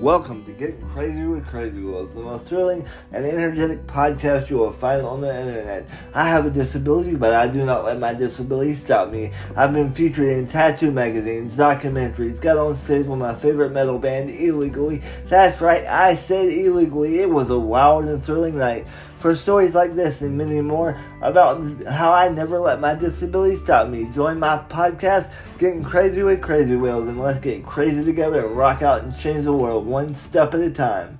Welcome to Getting Crazy with Crazy Wheels, the most thrilling and energetic podcast you will find on the internet. I have a disability, but I do not let my disability stop me. I've been featured in tattoo magazines, documentaries, got on stage with my favorite metal band illegally. That's right, I said illegally. It was a wild and thrilling night. For stories like this and many more about how I never let my disability stop me, join my podcast, Getting Crazy with Crazy Wheels, and let's get crazy together and rock out and change the world one step at a time.